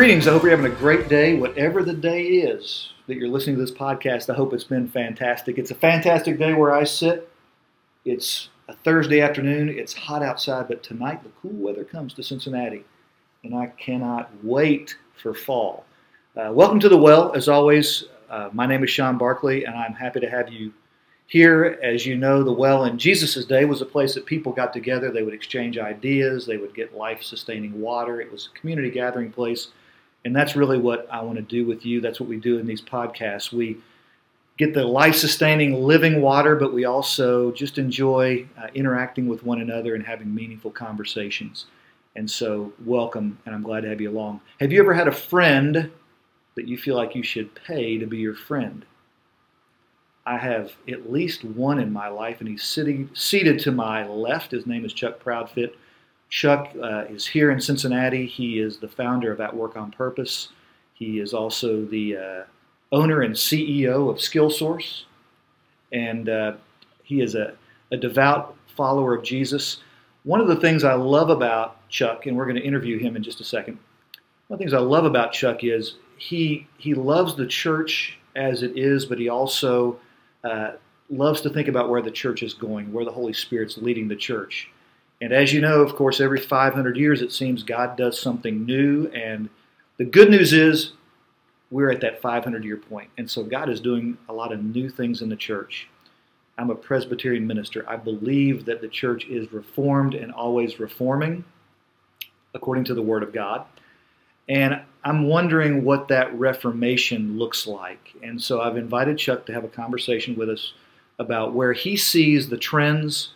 greetings. I hope you're having a great day, whatever the day is that you're listening to this podcast. I hope it's been fantastic. It's a fantastic day where I sit. It's a Thursday afternoon. It's hot outside, but tonight the cool weather comes to Cincinnati, and I cannot wait for fall. Uh, welcome to the Well. As always, uh, my name is Sean Barkley, and I'm happy to have you here. As you know, the Well in Jesus' day was a place that people got together. They would exchange ideas, they would get life sustaining water. It was a community gathering place. And that's really what I want to do with you. That's what we do in these podcasts. We get the life sustaining living water, but we also just enjoy uh, interacting with one another and having meaningful conversations. And so, welcome, and I'm glad to have you along. Have you ever had a friend that you feel like you should pay to be your friend? I have at least one in my life, and he's sitting seated to my left. His name is Chuck Proudfit. Chuck uh, is here in Cincinnati. He is the founder of At Work on Purpose. He is also the uh, owner and CEO of SkillSource, and uh, he is a, a devout follower of Jesus. One of the things I love about Chuck, and we're going to interview him in just a second. One of the things I love about Chuck is he he loves the church as it is, but he also uh, loves to think about where the church is going, where the Holy Spirit's leading the church. And as you know, of course, every 500 years it seems God does something new. And the good news is we're at that 500 year point. And so God is doing a lot of new things in the church. I'm a Presbyterian minister. I believe that the church is reformed and always reforming according to the Word of God. And I'm wondering what that reformation looks like. And so I've invited Chuck to have a conversation with us about where he sees the trends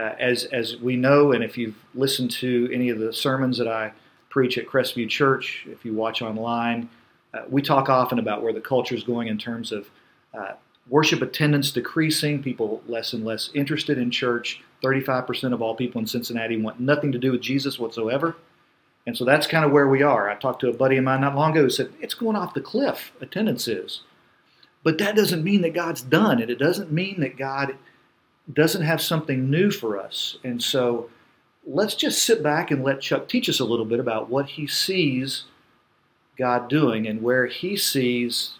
uh, as as we know, and if you've listened to any of the sermons that I preach at Crestview Church, if you watch online, uh, we talk often about where the culture is going in terms of uh, worship attendance decreasing, people less and less interested in church. 35% of all people in Cincinnati want nothing to do with Jesus whatsoever. And so that's kind of where we are. I talked to a buddy of mine not long ago who said, It's going off the cliff, attendance is. But that doesn't mean that God's done, and it doesn't mean that God doesn't have something new for us. And so let's just sit back and let Chuck teach us a little bit about what he sees God doing and where he sees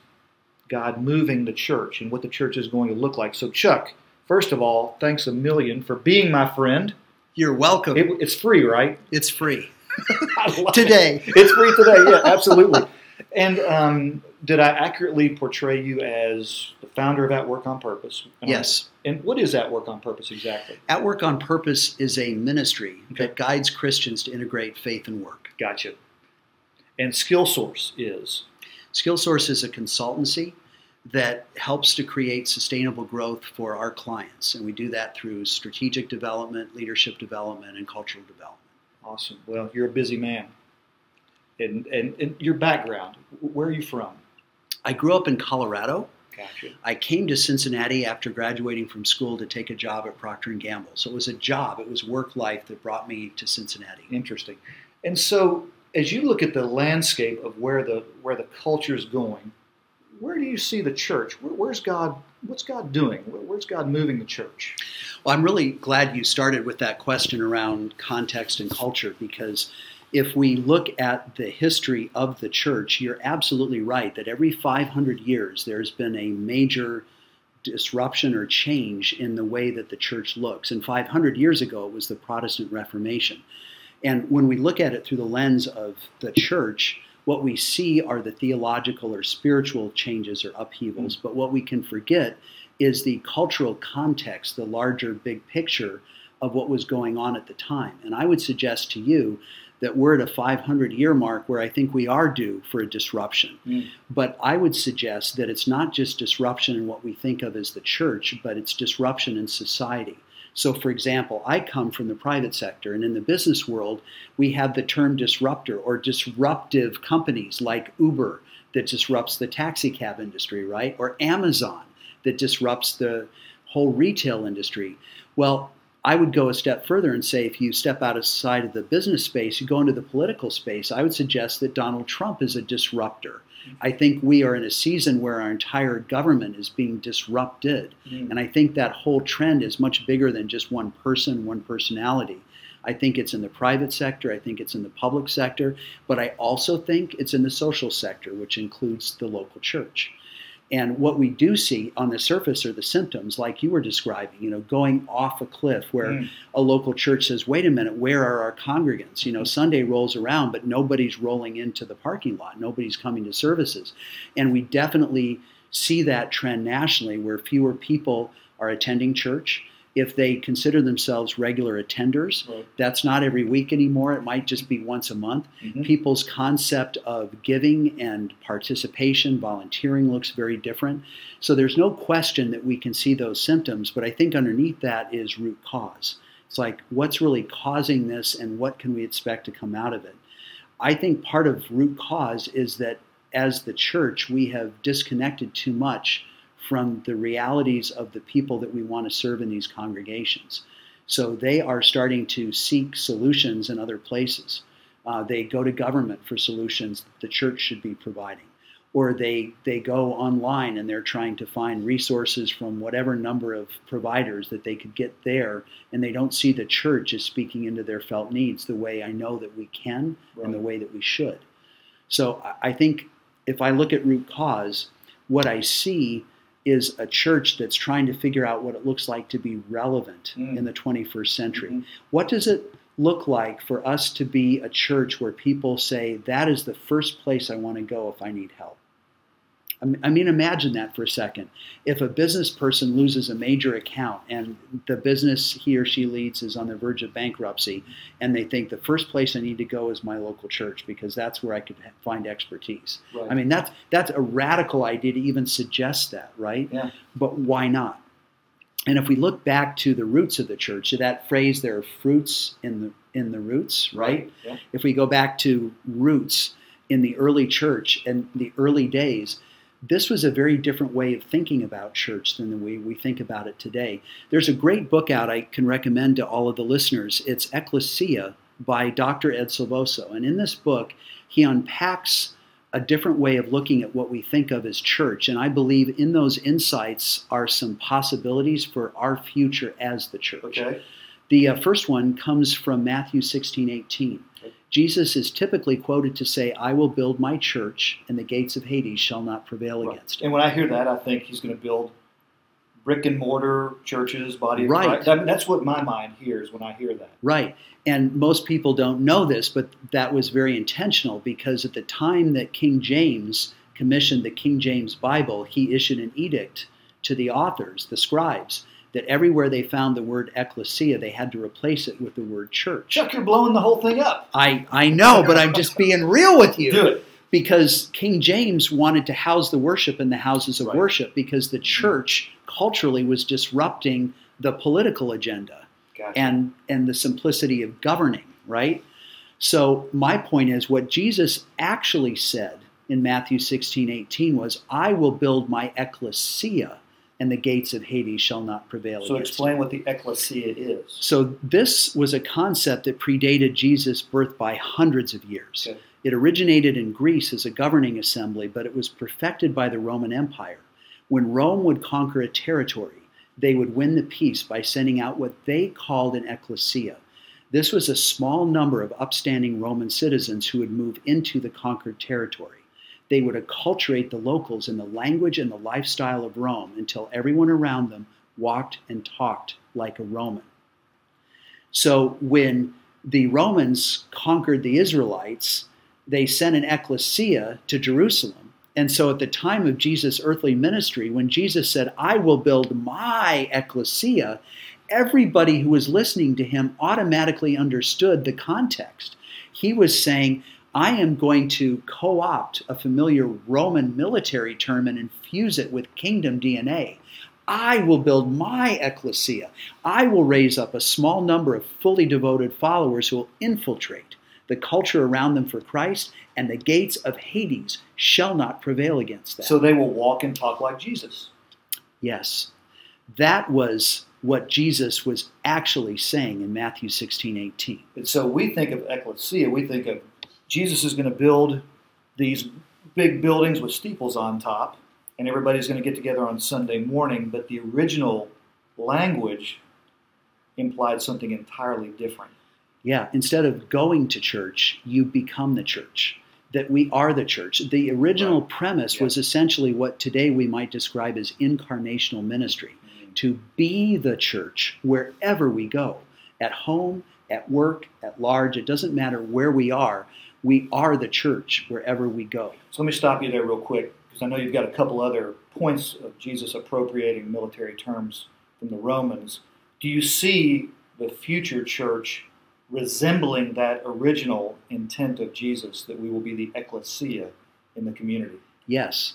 God moving the church and what the church is going to look like. So, Chuck, first of all, thanks a million for being my friend. You're welcome. It, it's free, right? It's free. today. It. It's free today, yeah, absolutely. And um, did I accurately portray you as the founder of At Work on Purpose? yes. And what is At Work on Purpose exactly? At Work on Purpose is a ministry okay. that guides Christians to integrate faith and work. Gotcha. And SkillSource is? SkillSource is a consultancy that helps to create sustainable growth for our clients. And we do that through strategic development, leadership development, and cultural development. Awesome. Well, you're a busy man. And, and, and your background, where are you from? I grew up in Colorado. Gotcha. I came to Cincinnati after graduating from school to take a job at Procter and Gamble. So it was a job, it was work life that brought me to Cincinnati. Interesting. And so, as you look at the landscape of where the where the culture is going, where do you see the church? Where, where's God? What's God doing? Where, where's God moving the church? Well, I'm really glad you started with that question around context and culture because if we look at the history of the church, you're absolutely right that every 500 years there's been a major disruption or change in the way that the church looks. And 500 years ago, it was the Protestant Reformation. And when we look at it through the lens of the church, what we see are the theological or spiritual changes or upheavals. Mm-hmm. But what we can forget is the cultural context, the larger big picture of what was going on at the time. And I would suggest to you that we're at a 500 year mark where I think we are due for a disruption. Mm. But I would suggest that it's not just disruption in what we think of as the church, but it's disruption in society. So, for example, I come from the private sector, and in the business world, we have the term disruptor or disruptive companies like Uber that disrupts the taxi cab industry, right? Or Amazon that disrupts the whole retail industry. Well, I would go a step further and say if you step outside of the business space, you go into the political space, I would suggest that Donald Trump is a disruptor. I think we are in a season where our entire government is being disrupted. Mm. And I think that whole trend is much bigger than just one person, one personality. I think it's in the private sector. I think it's in the public sector. But I also think it's in the social sector, which includes the local church. And what we do see on the surface are the symptoms, like you were describing, you know, going off a cliff where mm. a local church says, wait a minute, where are our congregants? You know, Sunday rolls around, but nobody's rolling into the parking lot, nobody's coming to services. And we definitely see that trend nationally where fewer people are attending church if they consider themselves regular attenders. Right. That's not every week anymore. It might just be once a month. Mm-hmm. People's concept of giving and participation, volunteering looks very different. So there's no question that we can see those symptoms, but I think underneath that is root cause. It's like, what's really causing this and what can we expect to come out of it? I think part of root cause is that as the church, we have disconnected too much from the realities of the people that we want to serve in these congregations. So they are starting to seek solutions in other places. Uh, they go to government for solutions the church should be providing. Or they, they go online and they're trying to find resources from whatever number of providers that they could get there, and they don't see the church as speaking into their felt needs the way I know that we can right. and the way that we should. So I think if I look at root cause, what I see is a church that's trying to figure out what it looks like to be relevant mm. in the 21st century. Mm-hmm. What does it look like for us to be a church where people say, that is the first place I want to go if I need help? I mean, imagine that for a second. If a business person loses a major account and the business he or she leads is on the verge of bankruptcy, and they think the first place I need to go is my local church because that's where I could find expertise. Right. I mean, that's that's a radical idea to even suggest that, right? Yeah. But why not? And if we look back to the roots of the church, to that phrase, there are fruits in the in the roots, right? right. Yeah. If we go back to roots in the early church and the early days this was a very different way of thinking about church than the way we think about it today. There's a great book out I can recommend to all of the listeners. It's Ecclesia by Dr. Ed Silvoso. And in this book, he unpacks a different way of looking at what we think of as church. And I believe in those insights are some possibilities for our future as the church. Okay. The uh, first one comes from Matthew 16 18. Jesus is typically quoted to say, I will build my church, and the gates of Hades shall not prevail right. against it. And when I hear that, I think he's going to build brick and mortar churches, body of right. Christ. That's what my mind hears when I hear that. Right. And most people don't know this, but that was very intentional because at the time that King James commissioned the King James Bible, he issued an edict to the authors, the scribes, that everywhere they found the word ecclesia, they had to replace it with the word church. Chuck, you're blowing the whole thing up. I, I know, but I'm just being real with you. Do it. Because King James wanted to house the worship in the houses of right. worship because the church culturally was disrupting the political agenda gotcha. and, and the simplicity of governing, right? So my point is what Jesus actually said in Matthew 16, 18 was, I will build my ecclesia and the gates of Hades shall not prevail. So, explain what the ecclesia is. So, this was a concept that predated Jesus' birth by hundreds of years. Okay. It originated in Greece as a governing assembly, but it was perfected by the Roman Empire. When Rome would conquer a territory, they would win the peace by sending out what they called an ecclesia. This was a small number of upstanding Roman citizens who would move into the conquered territory they would acculturate the locals in the language and the lifestyle of Rome until everyone around them walked and talked like a Roman. So when the Romans conquered the Israelites, they sent an ecclesia to Jerusalem. And so at the time of Jesus' earthly ministry, when Jesus said, I will build my ecclesia, everybody who was listening to him automatically understood the context. He was saying, I am going to co opt a familiar Roman military term and infuse it with kingdom DNA. I will build my ecclesia. I will raise up a small number of fully devoted followers who will infiltrate the culture around them for Christ, and the gates of Hades shall not prevail against them. So they will walk and talk like Jesus. Yes. That was what Jesus was actually saying in Matthew 16 18. And so we think of ecclesia, we think of Jesus is going to build these big buildings with steeples on top, and everybody's going to get together on Sunday morning, but the original language implied something entirely different. Yeah, instead of going to church, you become the church. That we are the church. The original Right. premise Yeah. was essentially what today we might describe as incarnational ministry mm-hmm. to be the church wherever we go at home, at work, at large. It doesn't matter where we are. We are the church wherever we go. So let me stop you there real quick because I know you've got a couple other points of Jesus appropriating military terms from the Romans. Do you see the future church resembling that original intent of Jesus that we will be the ecclesia in the community? Yes.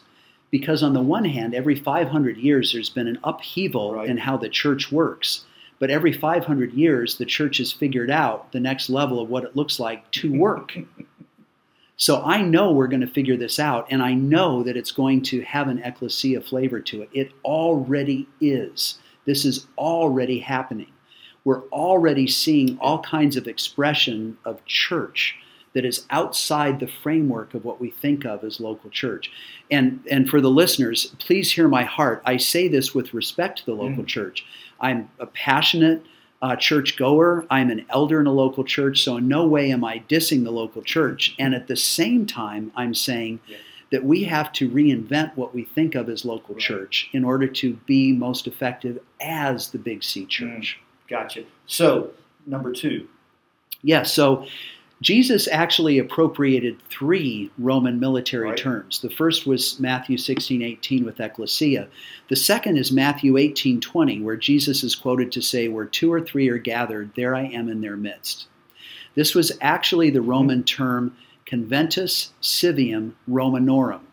Because on the one hand, every 500 years there's been an upheaval Right. in how the church works. But every 500 years, the church has figured out the next level of what it looks like to work. so I know we're going to figure this out, and I know that it's going to have an ecclesia flavor to it. It already is. This is already happening. We're already seeing all kinds of expression of church that is outside the framework of what we think of as local church. And and for the listeners, please hear my heart. I say this with respect to the local Mm. church. I'm a passionate uh, church goer. I'm an elder in a local church, so in no way am I dissing the local church. And at the same time, I'm saying Yeah. that we have to reinvent what we think of as local Right. church in order to be most effective as the Big C church. Gotcha. So, number two. Yeah, so Jesus actually appropriated three Roman military Right. terms. The first was Matthew 16, 18 with ecclesia. The second is Matthew 18, 20, where Jesus is quoted to say, Where two or three are gathered, there I am in their midst. This was actually the Roman term conventus civium Romanorum.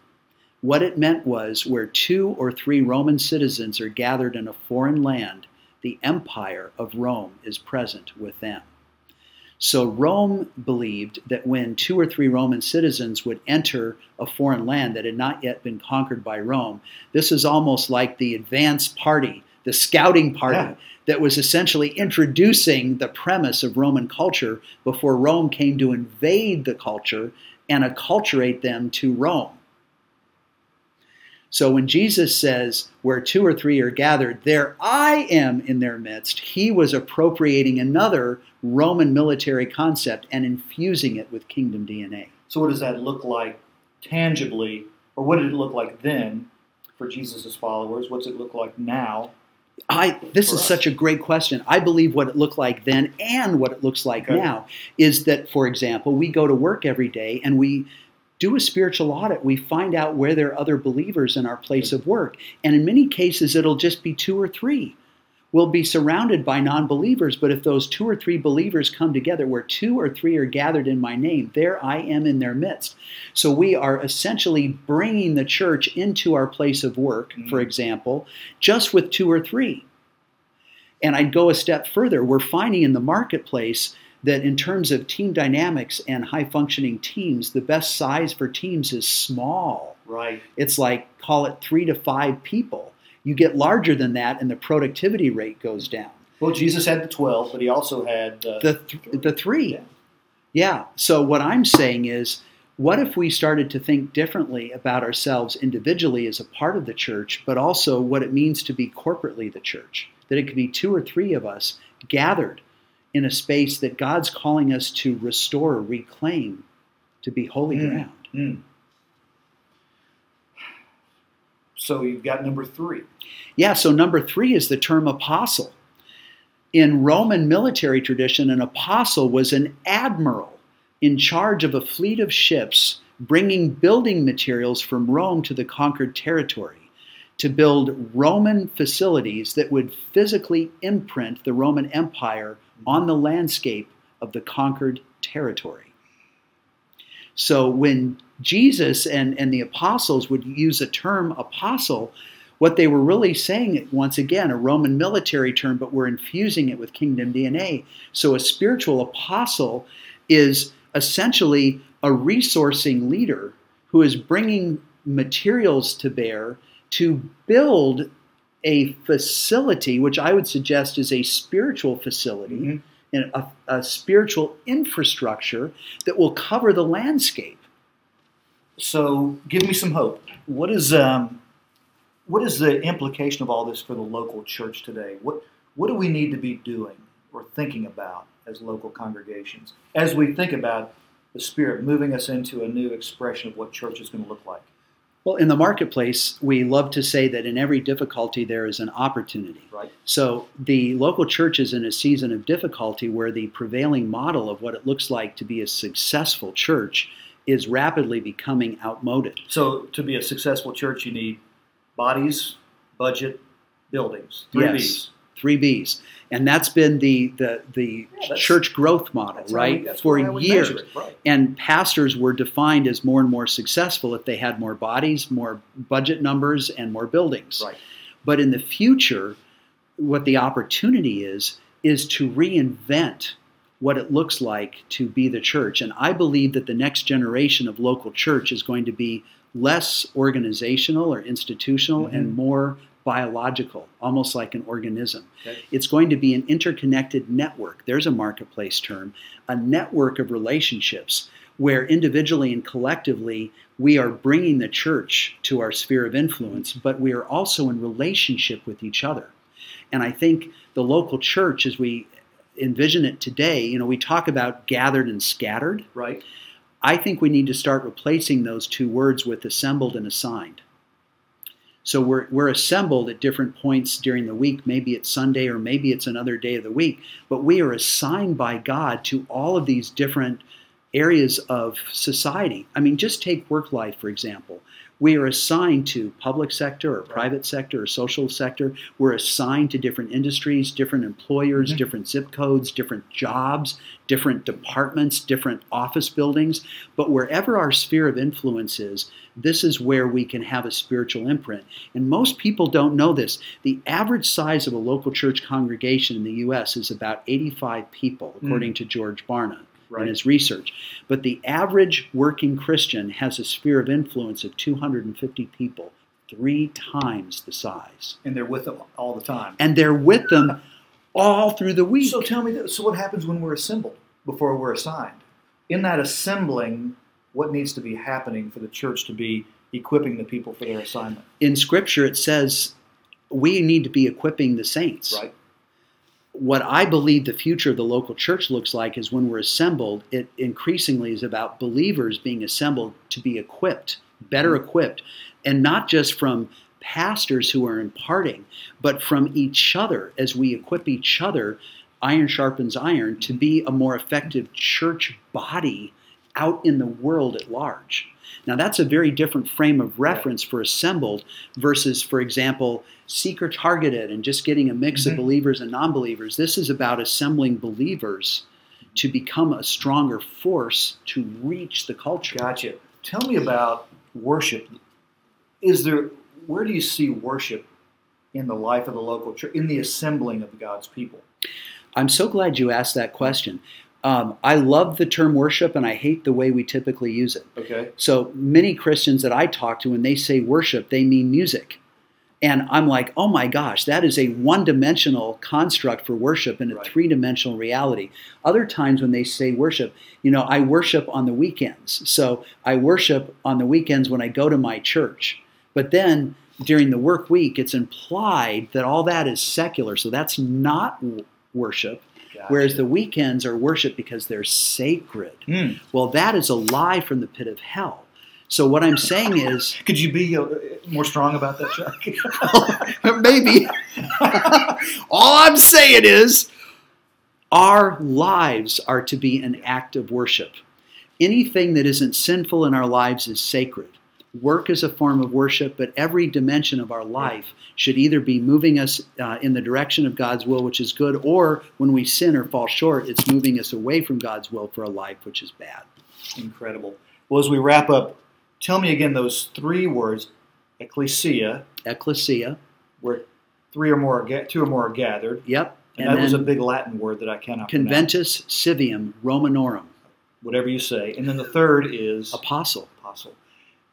What it meant was where two or three Roman citizens are gathered in a foreign land, the empire of Rome is present with them. So Rome believed that when two or three Roman citizens would enter a foreign land that had not yet been conquered by Rome, this is almost like the advance party, the scouting party Yeah. that was essentially introducing the premise of Roman culture before Rome came to invade the culture and acculturate them to Rome. So when Jesus says, Where two or three are gathered, there I am in their midst, he was appropriating another Roman military concept and infusing it with kingdom DNA. So, what does that look like tangibly, or what did it look like then for Jesus' followers? What's it look like now? I this is us. such a great question. I believe what it looked like then and what it looks like Okay. now is that, for example, we go to work every day and we do a spiritual audit. We find out where there are other believers in our place of work. And in many cases, it'll just be two or three. We'll be surrounded by non believers, but if those two or three believers come together, where two or three are gathered in my name, there I am in their midst. So we are essentially bringing the church into our place of work, for Mhm. example, just with two or three. And I'd go a step further. We're finding in the marketplace that in terms of team dynamics and high functioning teams, the best size for teams is small. Right. It's like, call it three to five people. You get larger than that, and the productivity rate goes down. Well, Jesus had the 12, but he also had uh, The, th- the three. Yeah. Yeah. So what I'm saying is, what if we started to think differently about ourselves individually as a part of the church, but also what it means to be corporately the church? That it could be two or three of us gathered in a space that God's calling us to restore, reclaim, to be holy Mm. ground. Mm. So you've got number three. Yeah, so number three is the term apostle. In Roman military tradition, an apostle was an admiral in charge of a fleet of ships bringing building materials from Rome to the conquered territory to build Roman facilities that would physically imprint the Roman Empire on the landscape of the conquered territory. So when Jesus and, and the apostles would use a term apostle, what they were really saying, once again, a Roman military term, but we're infusing it with kingdom DNA. So a spiritual apostle is essentially a resourcing leader who is bringing materials to bear to build a facility, which I would suggest is a spiritual facility Mhm. and a, a spiritual infrastructure that will cover the landscape. So give me some hope. What is um, what is the implication of all this for the local church today? What what do we need to be doing or thinking about as local congregations as we think about the Spirit moving us into a new expression of what church is going to look like? Well, in the marketplace, we love to say that in every difficulty there is an opportunity. Right. So the local church is in a season of difficulty where the prevailing model of what it looks like to be a successful church is rapidly becoming outmoded. So, to be a successful church, you need bodies, budget, buildings. Three Yes. Bs. Three B's, and that's been the the the Yeah, church growth model, right, we- for why I would years. it, Right. And pastors were defined as more and more successful if they had more bodies, more budget numbers, and more buildings. Right. But in the future, what the opportunity is, is to reinvent what it looks like to be the church. And I believe that the next generation of local church is going to be less organizational or institutional Mhm. and more biological, almost like an organism. Okay. It's going to be an interconnected network. There's a marketplace term, a network of relationships where individually and collectively we are bringing the church to our sphere of influence, but we are also in relationship with each other. And I think the local church, as we envision it today, you know, we talk about gathered and scattered. Right. I think we need to start replacing those two words with assembled and assigned. So we're, we're assembled at different points during the week. Maybe it's Sunday or maybe it's another day of the week, but we are assigned by God to all of these different areas of society. I mean, just take work life, for example. We are assigned to public sector or private sector or social sector. We're assigned to different industries, different employers, Mhm. different zip codes, different jobs, different departments, different office buildings. But wherever our sphere of influence is, this is where we can have a spiritual imprint. And most people don't know this. The average size of a local church congregation in the U.S. is about 85 people, according to George Barna in Right. his research. But the average working Christian has a sphere of influence of 250 people, three times the size. And they're with them all the time. And they're with them all through the week. So tell me, this, so what happens when we're assembled before we're assigned? In that assembling, what needs to be happening for the church to be equipping the people for their assignment? in Scripture, it says we need to be equipping the saints. Right. What I believe the future of the local church looks like is when we're assembled, it increasingly is about believers being assembled to be equipped, better mm-hmm. equipped, and not just from pastors who are imparting, but from each other as we equip each other. Iron sharpens iron to be a more effective church body out in the world at large. Now, that's a very different frame of reference for assembled versus, for example, seeker targeted and just getting a mix Mhm. of believers and non believers. This is about assembling believers to become a stronger force to reach the culture. Gotcha. Tell me about worship. Is there where do you see worship in the life of the local church, in the assembling of God's people? I'm so glad you asked that question. Um, I love the term worship and I hate the way we typically use it. Okay. So many Christians that I talk to, when they say worship, they mean music. And I'm like, oh my gosh, that is a one dimensional construct for worship in a Right. three dimensional reality. Other times when they say worship, you know, I worship on the weekends. So I worship on the weekends when I go to my church. But then during the work week, it's implied that all that is secular. So that's not worship. Gotcha. Whereas the weekends are worship because they're sacred. Hmm. Well, that is a lie from the pit of hell. So what I'm saying is, Could you be uh, more strong about that, Chuck? maybe all I'm saying is, our lives are to be an act of worship. Anything that isn't sinful in our lives is sacred. Work is a form of worship, but every dimension of our life should either be moving us uh, in the direction of God's will, which is good, or when we sin or fall short, it's moving us away from God's will for a life which is bad. Incredible. Well, as we wrap up, tell me again those three words: ecclesia, Ecclesia, where three or more, are two or more are gathered, yep, and, and, that was a big Latin word that I cannot pronounce. conventus civium Romanorum, Whatever you say, and then the third is apostle. apostle.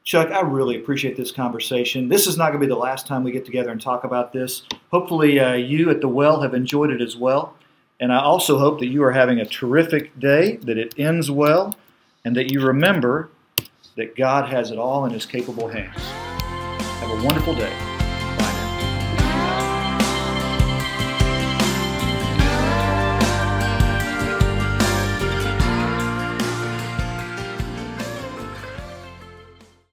Chuck, I really appreciate this conversation. This is not going to be the last time we get together and talk about this. Hopefully, uh, you at the well have enjoyed it as well. And I also hope that you are having a terrific day, that it ends well, and that you remember that God has it all in His capable hands. Have a wonderful day.